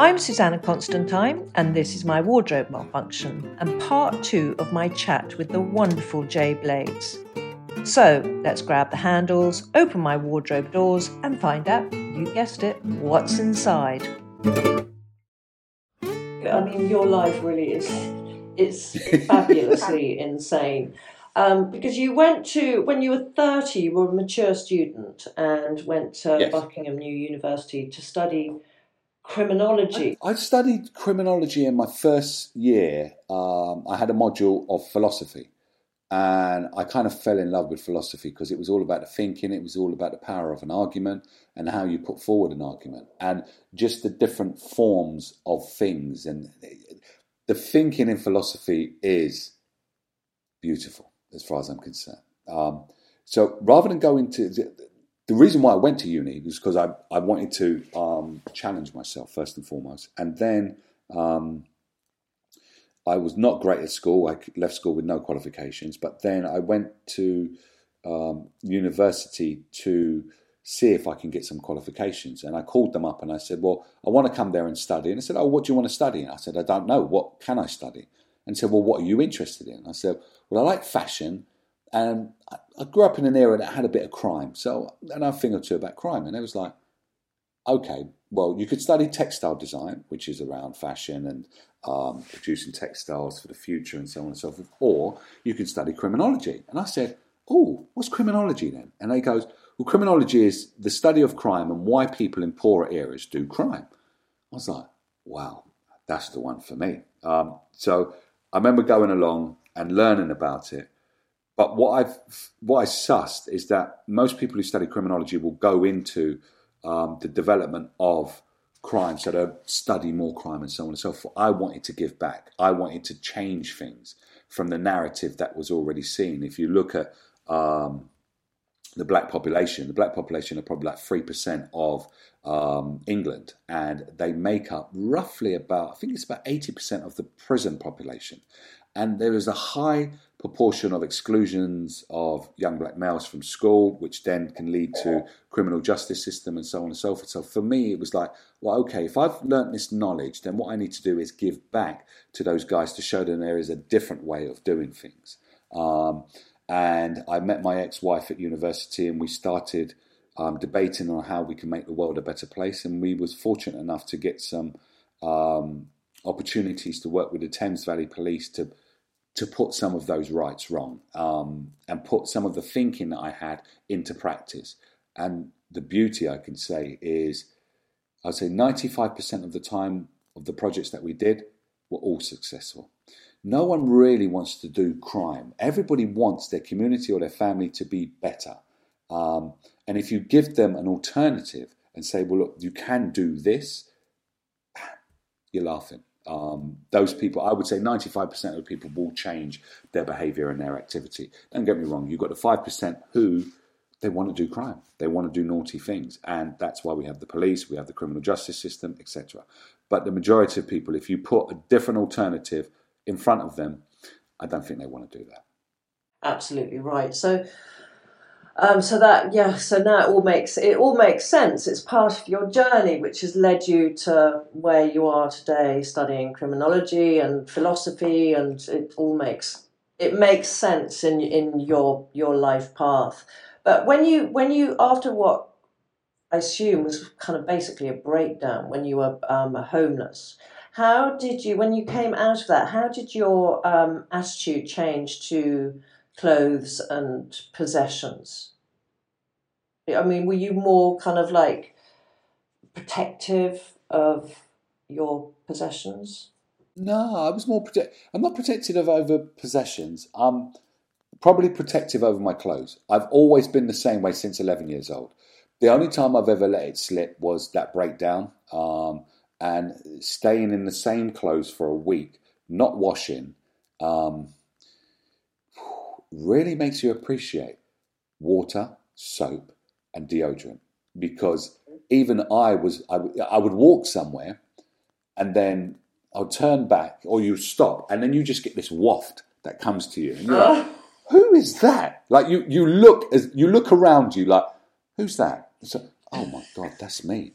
I'm Susannah Constantine, and this is my wardrobe malfunction and part two of my chat with the wonderful Jay Blades. So let's grab the handles, open my wardrobe doors, and find out, you guessed it, what's inside. I mean, your life really is it's fabulously insane. Um, because you went to when you were thirty, you were a mature student and went to Yes. Buckingham New University to study criminology. I studied criminology in my first year. Um, I had a module of philosophy, and I kind of fell in love with philosophy because it was all about the thinking, it was all about the power of an argument and how you put forward an argument, and just the different forms of things. And the thinking in philosophy is beautiful, as far as I'm concerned. Um, so rather than go into the, reason why I went to uni was because I, I wanted to um, challenge myself first and foremost. And then um, I was not great at school. I left school with no qualifications. But then I went to um, university to see if I can get some qualifications. And I called them up and I said, Well, I want to come there and study. And they said, Oh, what do you want to study? And I said, I don't know. What can I study? And said, Well, what are you interested in? I said, Well, I like fashion. And I, grew up in an era that had a bit of crime. So I know a thing or two about crime. And it was like, okay, well, you could study textile design, which is around fashion and um, producing textiles for the future and so on and so forth, or you can study criminology. And I said, oh, what's criminology then? And they goes, well, criminology is the study of crime and why people in poorer areas do crime. I was like, wow, that's the one for me. Um, so I remember going along and learning about it. But what I've what I sussed is that most people who study criminology will go into um, the development of crime, so they study more crime and so on and so forth. I wanted to give back. I wanted to change things from the narrative that was already seen. If you look at um, the black population, the black population are probably like three percent of um, England, and they make up roughly about I think it's about eighty percent of the prison population, and there is a high proportion of exclusions of young black males from school, which then can lead to criminal justice system and so on and so forth. So for me, it was like, well, okay, if I've learnt this knowledge, then what I need to do is give back to those guys to show them there is a different way of doing things. Um, and I met my ex-wife at university, and we started um, debating on how we can make the world a better place. And we was fortunate enough to get some um, opportunities to work with the Thames Valley Police to to put some of those rights wrong um, and put some of the thinking that I had into practice. And the beauty I can say is, I'd say 95% of the time of the projects that we did were all successful. No one really wants to do crime. Everybody wants their community or their family to be better. Um, and if you give them an alternative and say, well, look, you can do this, you're laughing. Um, those people, I would say 95% of the people will change their behavior and their activity. Don't get me wrong, you've got the 5% who they want to do crime, they want to do naughty things, and that's why we have the police, we have the criminal justice system, etc. But the majority of people, if you put a different alternative in front of them, I don't think they want to do that. Absolutely right. So, um, so that yeah, so now it all makes it all makes sense. It's part of your journey, which has led you to where you are today, studying criminology and philosophy, and it all makes it makes sense in in your your life path. But when you when you after what I assume was kind of basically a breakdown when you were um, homeless. How did you, when you came out of that, how did your um, attitude change to clothes and possessions? I mean, were you more kind of like protective of your possessions? No, I was more protect. I'm not protective of over possessions. I'm probably protective over my clothes. I've always been the same way since 11 years old. The only time I've ever let it slip was that breakdown um, and staying in the same clothes for a week, not washing, um, really makes you appreciate water, soap, and deodorant. Because even I was, I, I would walk somewhere and then I'll turn back or you stop and then you just get this waft that comes to you. And you're like, who is that? Like you, you look as you look around you like, who's that? So, oh my God, that's me.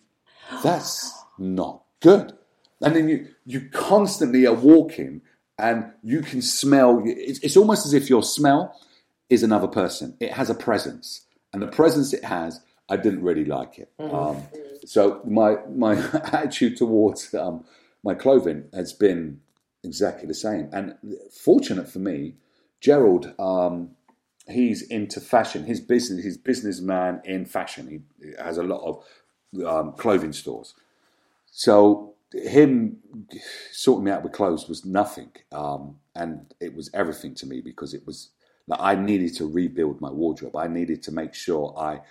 That's not good. And then you, you constantly are walking and you can smell, it's, it's almost as if your smell is another person. It has a presence. And the presence it has, I didn't really like it. Um, so my, my attitude towards um, my clothing has been exactly the same. And fortunate for me, Gerald, um, he's into fashion. His business, he's businessman in fashion. He has a lot of um, clothing stores. So him sorting me out with clothes was nothing, um, and it was everything to me because it was like I needed to rebuild my wardrobe. I needed to make sure I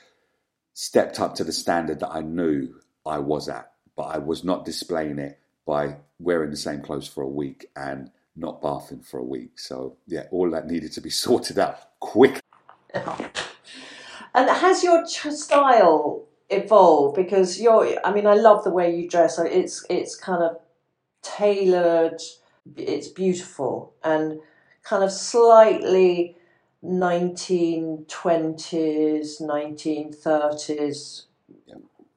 stepped up to the standard that I knew I was at, but I was not displaying it by wearing the same clothes for a week and not bathing for a week. So yeah, all that needed to be sorted out quick. And has your style evolved? Because you're, I mean, I love the way you dress. It's it's kind of tailored. It's beautiful and kind of slightly 1920s, 1930s,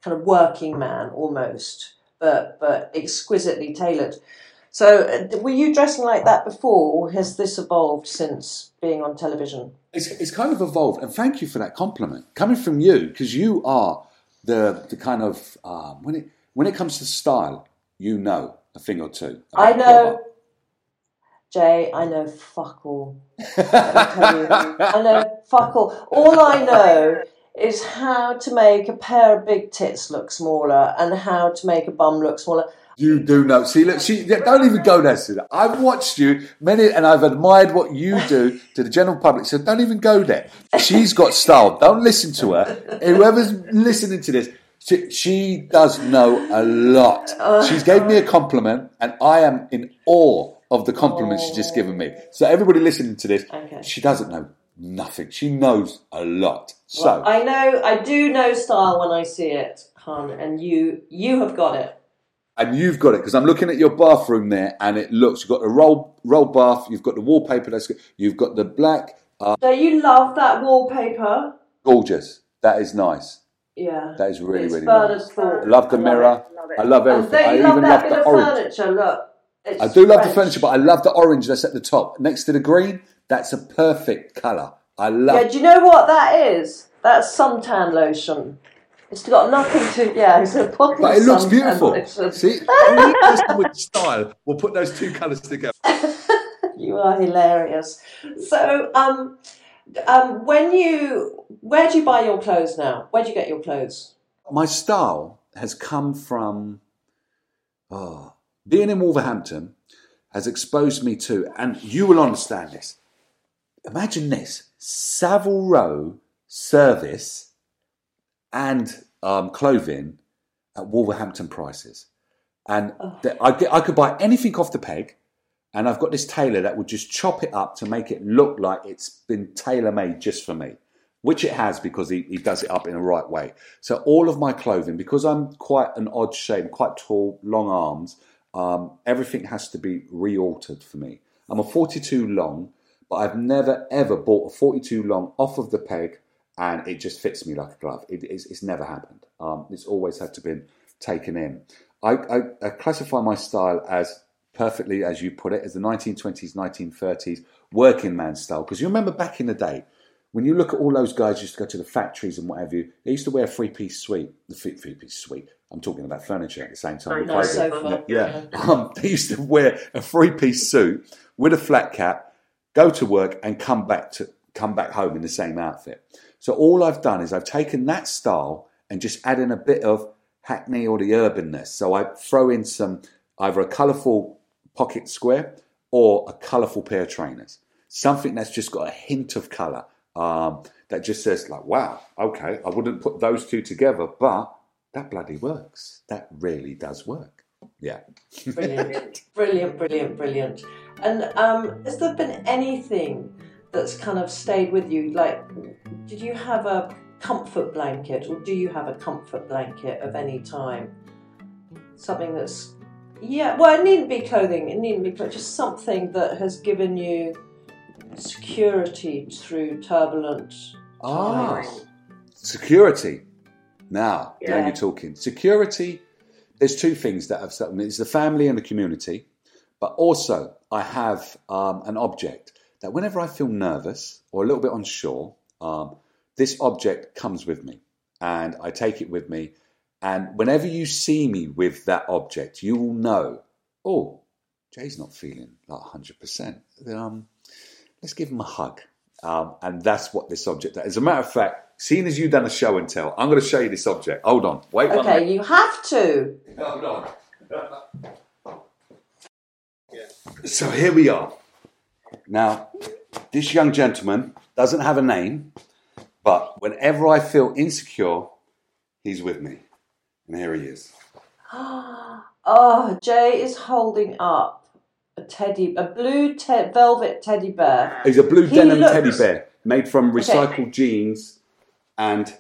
kind of working man almost, but but exquisitely tailored. So, uh, were you dressing like that before, or has this evolved since being on television? It's, it's kind of evolved, and thank you for that compliment coming from you because you are the the kind of um, when it when it comes to style, you know a thing or two. I know. Jay. I know fuck all. Let me tell you. I know fuck all. All I know is how to make a pair of big tits look smaller and how to make a bum look smaller. You do know. See, look, she don't even go there. Sue. I've watched you many, and I've admired what you do to the general public. So don't even go there. She's got style. Don't listen to her. Whoever's listening to this, she, she does know a lot. Oh. She's gave me a compliment, and I am in awe of the compliment she's just given me. So everybody listening to this, Okay. she doesn't know nothing. She knows a lot. So I know, I do know style when I see it, hon, and you, you have got it. And you've got it because I'm looking at your bathroom there, and it looks. You've got the roll roll bath. You've got the wallpaper. That's good. You've got the black. Uh so you love that wallpaper? Gorgeous. That is nice. Yeah. That is really It's really nice. thought. I love the I love mirror. I love everything. I love even that love bit the of orange. furniture? Look. It's I do love the furniture, but I love the orange that's at the top next to the green. That's a perfect colour. I love. Yeah, do you know what that is? That's suntan lotion. It's got nothing to. Yeah, it's a bottle but it looks beautiful. lotion. See, Only person with style we'll put those two colours together. You are hilarious. So, um, um, when you, where do you buy your clothes now? Where do you get your clothes? my style has come from oh, being in Wolverhampton has exposed me to, and you will understand this. Imagine this: Savile Row service and um, clothing at Wolverhampton prices, and the- I, I could buy anything off the peg. And I've got this tailor that would just chop it up to make it look like it's been tailor made just for me which it has because he, he does it up in the right way. So all of my clothing, because I'm quite an odd shape, quite tall, long arms, um, everything has to be re-altered for me. I'm a 42 long, but I've never ever bought a 42 long off of the peg and it just fits me like a glove. It, it's, it's never happened. Um, it's always had to been taken in. I, I, I classify my style as perfectly, as you put it, as the 1920s, 1930s working man style. Because you remember back in the day, when you look at all those guys who used to go to the factories and what have you, they used to wear a three piece suite. The three piece suite. I'm talking about furniture at the same time. with know, clothing. sofa. Yeah. Um, they used to wear a three piece suit with a flat cap, go to work, and come back to come back home in the same outfit. So all I've done is I've taken that style and just add in a bit of Hackney or the urbanness. So I throw in some either a colourful pocket square or a colourful pair of trainers. Something that's just got a hint of colour. Um, that just says like, wow, okay, I wouldn't put those two together, but that bloody works. That really does work. Yeah. Brilliant, brilliant, brilliant, brilliant. And um, has there been anything that's kind of stayed with you? Like, did you have a comfort blanket, or do you have a comfort blanket of any time? Something that's, yeah, well, it needn't be clothing, it needn't be clothing, just something that has given you security through turbulent Ah, times. security. Now, now you're talking. Security, there's two things that I've said. It's the family and the community, but also I have um, an object that whenever I feel nervous or a little bit unsure, um, this object comes with me and I take it with me. And whenever you see me with that object, you will know, oh, Jay's not feeling like 100%. Um, let's give him a hug. Um, and that's what this object is. As a matter of fact, seeing as you've done a show and tell, I'm going to show you this object. Hold on. Wait one minute. Okay, you have to. Hold on. So here we are. Now, this young gentleman doesn't have a name, but whenever I feel insecure, he's with me. And here he is. Oh, Jay is holding up a teddy, a blue te- velvet teddy bear. He's a blue He denim looks- teddy bear made from recycled jeans, and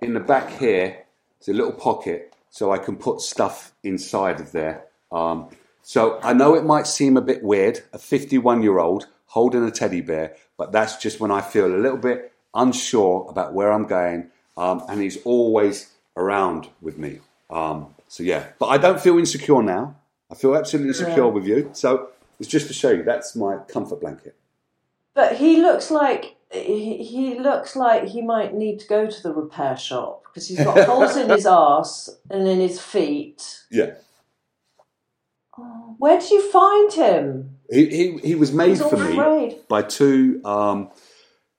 in the back here, there's a little pocket so I can put stuff inside of there. Um, so I know it might seem a bit weird, a 51 year old holding a teddy bear, but that's just when I feel a little bit unsure about where I'm going, um, and he's always around with me. Um, so yeah, but I don't feel insecure now. I feel absolutely secure Yeah. with you. So it's just to show you that's my comfort blanket. But he looks like he, he looks like he might need to go to the repair shop because he's got holes in his ass and in his feet. Yeah. Where did you find him? He, he, he was made He's for me afraid. by two um,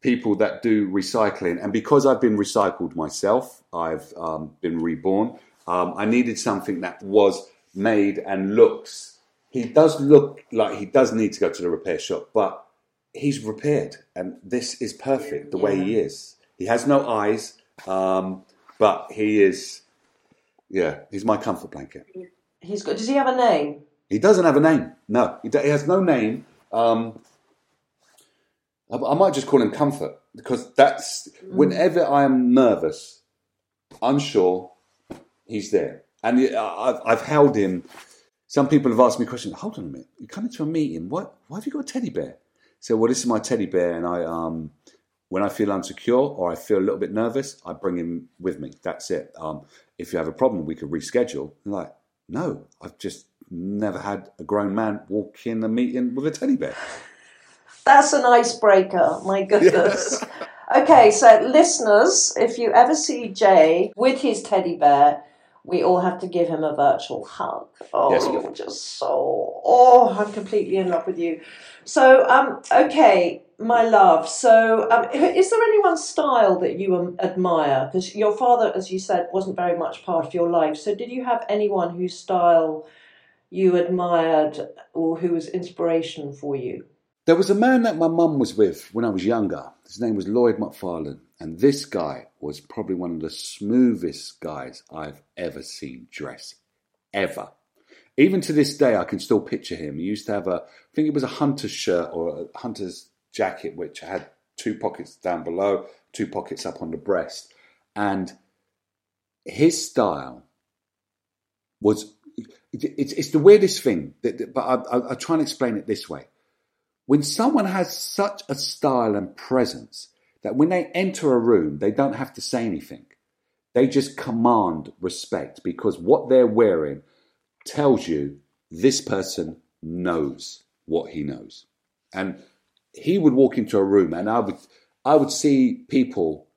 people that do recycling. And because I've been recycled myself, I've um, been reborn, um, I needed something that was made and looks. He does look like he does need to go to the repair shop, but he's repaired. And this is perfect the way he is. He has no eyes, um, but he is, yeah, he's my comfort blanket. He's got. Does he have a name? He doesn't have a name. No, he, has no name. Um, I, I might just call him Comfort because that's whenever I'm nervous, unsure, he's there. And I- I've, I've held him. Some people have asked me questions. Hold on a minute. You come into a meeting. What? Why have you got a teddy bear? So, well, this is my teddy bear, and I, um, when I feel unsecure or I feel a little bit nervous, I bring him with me. That's it. Um, if you have a problem, we could reschedule. I'm like, no, I've just never had a grown man walk in a meeting with a teddy bear. That's an icebreaker. My goodness. okay, so listeners, if you ever see Jay with his teddy bear, we all have to give him a virtual hug. Oh, Yes. you're just so. Oh, I'm completely in love with you. So, um, okay, my love. So, um, is there anyone's style that you admire? Because your father, as you said, wasn't very much part of your life. So, did you have anyone whose style you admired or who was inspiration for you? There was a man that my mum was with when I was younger. His name was Lloyd McFarlane. And this guy was probably one of the smoothest guys I've ever seen dress. Ever. Even to this day, I can still picture him. He used to have a, I think it was a hunter's shirt or a hunter's jacket, which had two pockets down below, two pockets up on the breast. And his style was, it's, it's the weirdest thing, that- but I, I, I try and explain it this way when someone has such a style and presence that when they enter a room, they don't have to say anything. They just command respect because what they're wearing tells you this person knows what he knows. And he would walk into a room and I would I would see people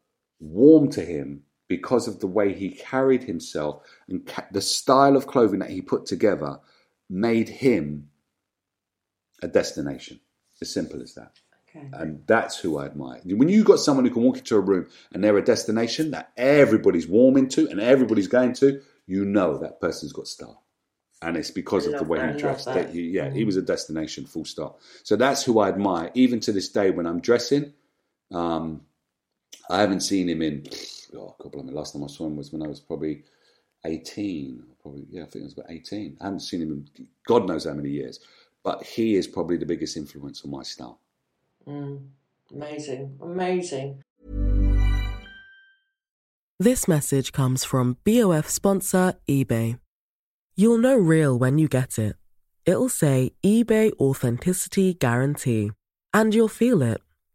warm to him because of the way he carried himself and ca- the style of clothing that he put together made him a destination. As simple as that. Okay. And that's who I admire. When you've got someone who can walk into a room and they're a destination that everybody's warming to and everybody's going to, you know that person's got style. And it's because I of the way that, he dressed. that. That he, yeah, he Mm. was a destination, full stop. So that's who I admire. Even to this day, when I'm dressing, um, I haven't seen him in, oh, God, blimey, last time I saw him was when I was probably 18. Probably, yeah, I think it was about 18. I haven't seen him in God knows how many years. But he is probably the biggest influence on my style. Mm. Amazing, amazing. This message comes from BOF sponsor eBay. You'll know real when you get it. It'll say eBay Authenticity Guarantee. And you'll feel it.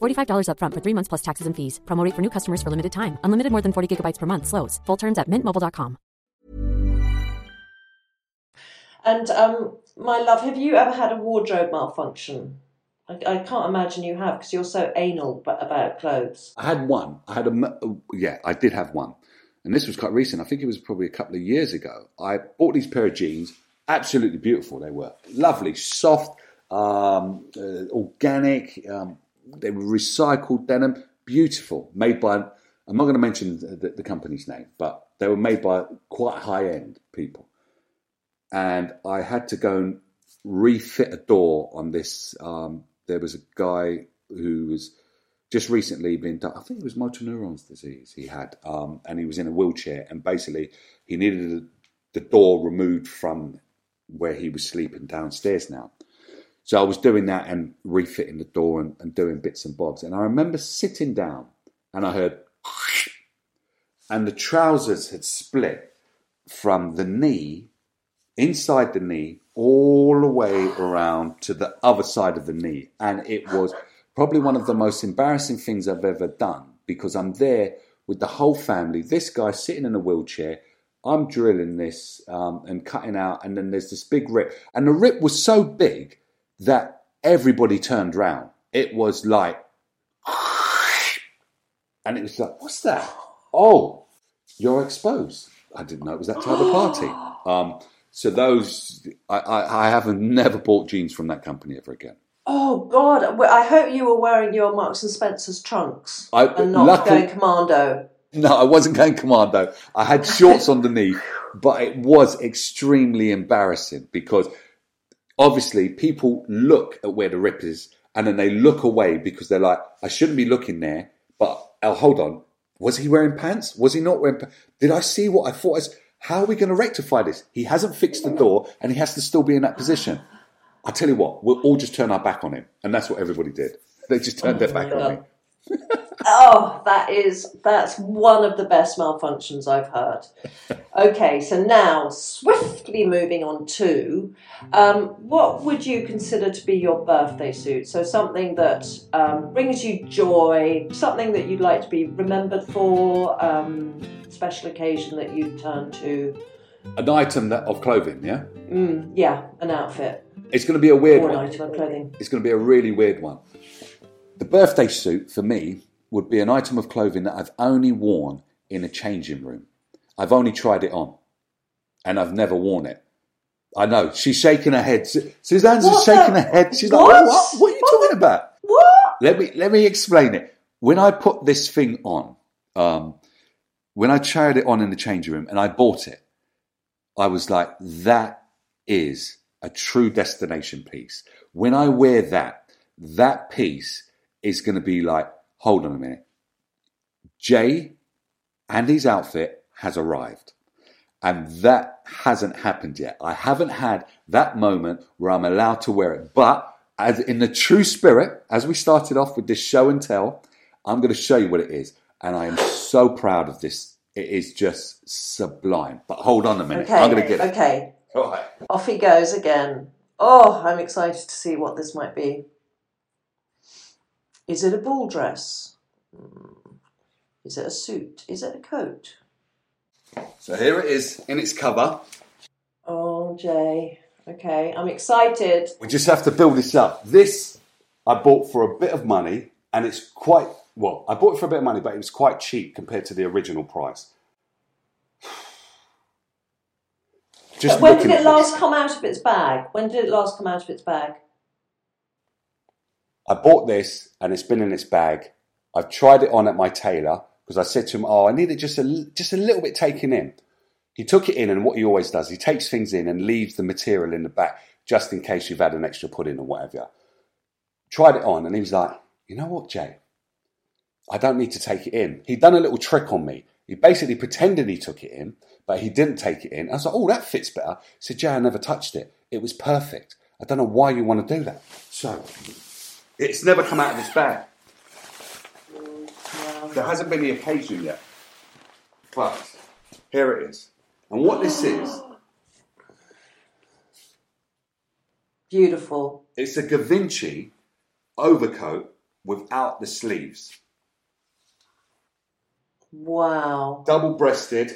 $45 upfront for three months plus taxes and fees. Promo rate for new customers for limited time. Unlimited more than 40 gigabytes per month. Slows. Full terms at mintmobile.com. And um, my love, have you ever had a wardrobe malfunction? I, I can't imagine you have because you're so anal but about clothes. I had one. I had a m- yeah, I did have one, and this was quite recent. I think it was probably a couple of years ago. I bought these pair of jeans, absolutely beautiful. They were lovely, soft, um, uh, organic. Um, they were recycled denim, beautiful, made by. I'm not going to mention the, the company's name, but they were made by quite high end people. And I had to go and refit a door on this. Um, there was a guy who was just recently been. I think it was motor neurons disease he had, um, and he was in a wheelchair, and basically he needed the door removed from where he was sleeping downstairs now. So I was doing that and refitting the door and, and doing bits and bobs. And I remember sitting down, and I heard, and the trousers had split from the knee, inside the knee, all the way around to the other side of the knee. And it was probably one of the most embarrassing things I've ever done because I'm there with the whole family. This guy sitting in a wheelchair. I'm drilling this um, and cutting out, and then there's this big rip. And the rip was so big that everybody turned round. It was like, and it was like, what's that? Oh, you're exposed. I didn't know it was that type of party. Um, so those, I, I, I haven't never bought jeans from that company ever again. Oh God! I hope you were wearing your Marks and Spencer's trunks I- and not luckily- going commando. No, I wasn't going commando. I had shorts underneath, but it was extremely embarrassing because obviously people look at where the rip is and then they look away because they're like, I shouldn't be looking there. But oh, hold on, was he wearing pants? Was he not wearing? Pa- Did I see what I thought? Was, how are we going to rectify this? He hasn't fixed the door and he has to still be in that position. I tell you what, we'll all just turn our back on him, and that's what everybody did. They just turned their back on me. Oh, that is that's one of the best malfunctions I've heard. Okay, so now swiftly moving on to um, what would you consider to be your birthday suit? So something that um, brings you joy, something that you'd like to be remembered for, um, special occasion that you turn to. An item that of clothing, yeah. Mm, yeah, an outfit It's going to be a weird or an one. item of clothing. It's going to be a really weird one. The birthday suit for me would be an item of clothing that I've only worn in a changing room. I've only tried it on, and I've never worn it. I know she's shaking her head. Su- Suzanne's What shaking the- her head. She's What? like, "What? What are you What talking about?" What? Let me let me explain it. When I put this thing on, um, when I tried it on in the changing room and I bought it, I was like, "That is a true destination piece." When I wear that, that piece is going to be like, "Hold on a minute, Jay and his outfit has arrived. And that hasn't happened yet. I haven't had that moment where I'm allowed to wear it. But as in the true spirit, as we started off with this show and tell, I'm going to show you what it is. And I am so proud of this. It is just sublime. But hold on a minute. Okay. I'm going to get it. Okay. All right. Off he goes again. Oh, I'm excited to see what this might be. Is it a ball dress? Is it a suit? Is it a coat? So here it is in its cover. Oh, Jay. Okay, I'm excited. We just have to build this up. This I bought for a bit of money, and it's quite well. I bought it for a bit of money, but it was quite cheap compared to the original price. Just when did it this. last come out of its bag? When did it last come out of its bag? I bought this, and it's been in its bag. I've tried it on at my tailor because I said to him, "Oh, I need it just a just a little bit taken in." He took it in, and what he always does, he takes things in and leaves the material in the back just in case you've had an extra pudding or whatever. Tried it on, and he was like, "You know what, Jay? I don't need to take it in." He'd done a little trick on me. He basically pretended he took it in, but he didn't take it in. I was like, "Oh, that fits better." He said, "Jay, I never touched it. It was perfect. I don't know why you want to do that." So, it's never come out of bag. There hasn't been the occasion yet. But here it is. And what this is, Beautiful. it's a Gavinci overcoat without the sleeves. Wow. Double breasted.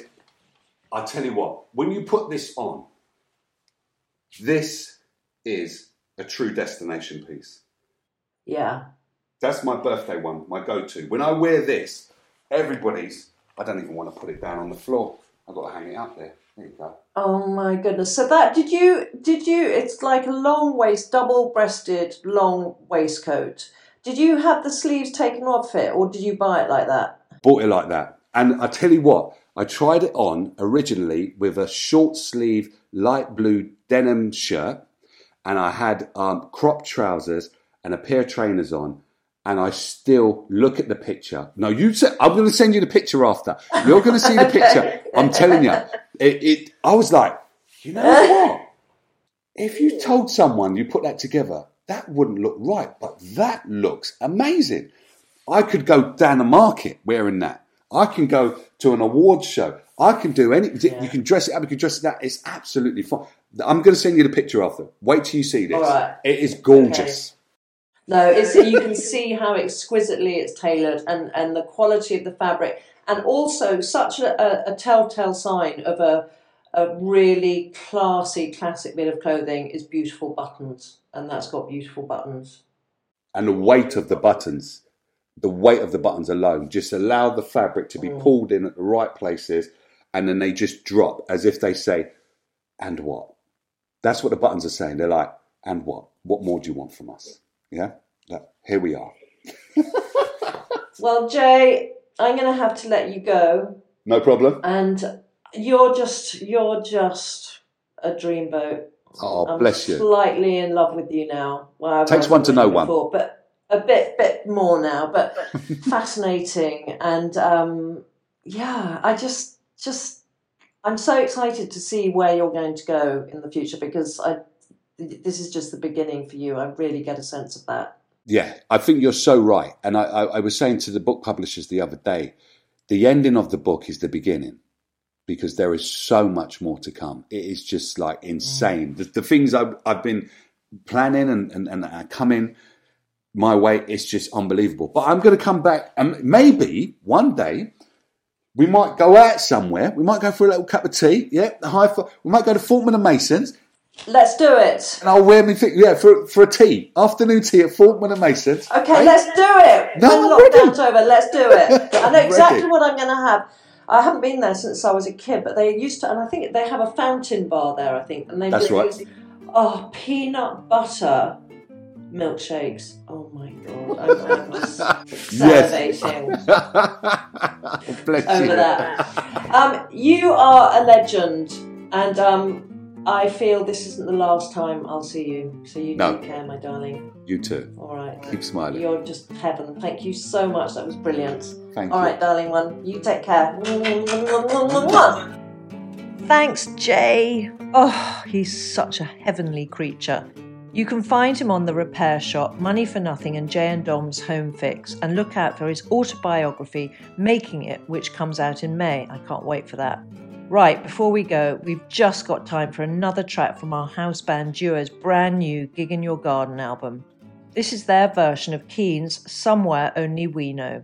I tell you what, when you put this on, this is a true destination piece. Yeah. That's my birthday one, my go to. When I wear this, everybody's, I don't even want to put it down on the floor. I've got to hang it up there. There you go. Oh my goodness. So that did you did you it's like a long waist, double breasted long waistcoat. Did you have the sleeves taken off it or did you buy it like that? bought it like that. And I tell you what, I tried it on originally with a short sleeve light blue denim shirt, and I had um, crop trousers and a pair of trainers on. And I still look at the picture. No, you said I'm going to send you the picture after. You're going to see the picture. I'm telling you, it, it. I was like, you know what? If you told someone you put that together, that wouldn't look right, but that looks amazing. I could go down the market wearing that. I can go to an awards show. I can do any. You can dress it up. You can dress it up. It's absolutely fine. I'm going to send you the picture after. Wait till you see this. Right. It is gorgeous. No, it's you can see how exquisitely it's tailored and, and the quality of the fabric, and also such a, a, a telltale sign of a a really classy classic bit of clothing is beautiful buttons, and that's got beautiful buttons. And the weight of the buttons, the weight of the buttons alone, just allow the fabric to be mm. pulled in at the right places, and then they just drop as if they say, "And what?" That's what the buttons are saying. They're like, "And what? What more do you want from us?" Yeah. That, here we are. Well, Jay, I'm going to have to let you go, No problem. and you're just you're just a dreamboat. Oh, I'm bless you. Slightly in love with you now. Well, Takes one to know really one. but a bit, bit more now. But fascinating, and um, yeah, I just, just, I'm so excited to see where you're going to go in the future because I, this is just the beginning for you. I really get a sense of that. Yeah, I think you're so right. And I, I, I was saying to the book publishers the other day, the ending of the book is the beginning because there is so much more to come. It is just like mm. insane. The, the things I've, I've been planning and, and, and are coming my way, it's just unbelievable. But I'm going to come back and maybe one day we might go out somewhere. We might go for a little cup of tea. Yeah, the high. We might go to Fortnum and Masons. Let's do it. And I'll wear me thing, yeah, for, for a tea. Afternoon tea at Fortnum and Masons. Okay, Hey? let's do it. No, when lockdown's over, let's do it. I know exactly what I'm going to have. I haven't been there since I was a kid, but they used to, and I think they have a fountain bar there. I think, and they That's right. Oh, peanut butter milkshakes. Oh my god, I'm, Yes. salivating Bless over you. that. Um, you are a legend, and um, I feel this isn't the last time I'll see you. So you No. take care, my darling. You too. All right. Keep smiling. You're just heaven. Thank you so much. That was brilliant. Thank All you. right, darling one. You take care. Thanks, Jay. Oh, he's such a heavenly creature. You can find him on The Repair Shop, Money for Nothing, and Jay and Dom's Home Fix, and look out for his autobiography, Making It, which comes out in May. I can't wait for that. Right, before we go, we've just got time for another track from our house band duo's brand new Gig in Your Garden album. This is their version of Keane's Somewhere Only We Know.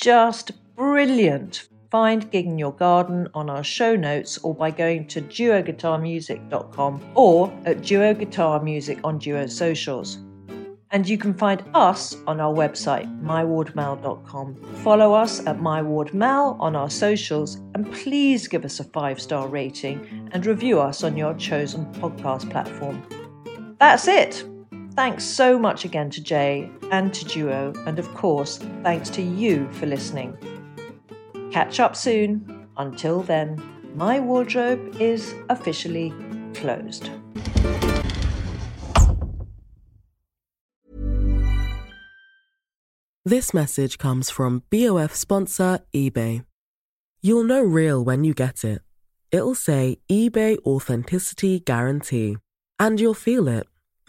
Just brilliant. Find Gig in Your Garden on our show notes or by going to duoguitarmusic.com or at Duo Guitar Music on Duo Socials. And you can find us on our website, mywardmal.com. Follow us at mywardmal on our socials and please give us a five star rating and review us on your chosen podcast platform. That's it. Thanks so much again to Jay and to Duo, and of course, thanks to you for listening. Catch up soon. Until then, my wardrobe is officially closed. This message comes from BOF sponsor eBay. You'll know real when you get it. It'll say eBay Authenticity Guarantee. And you'll feel it.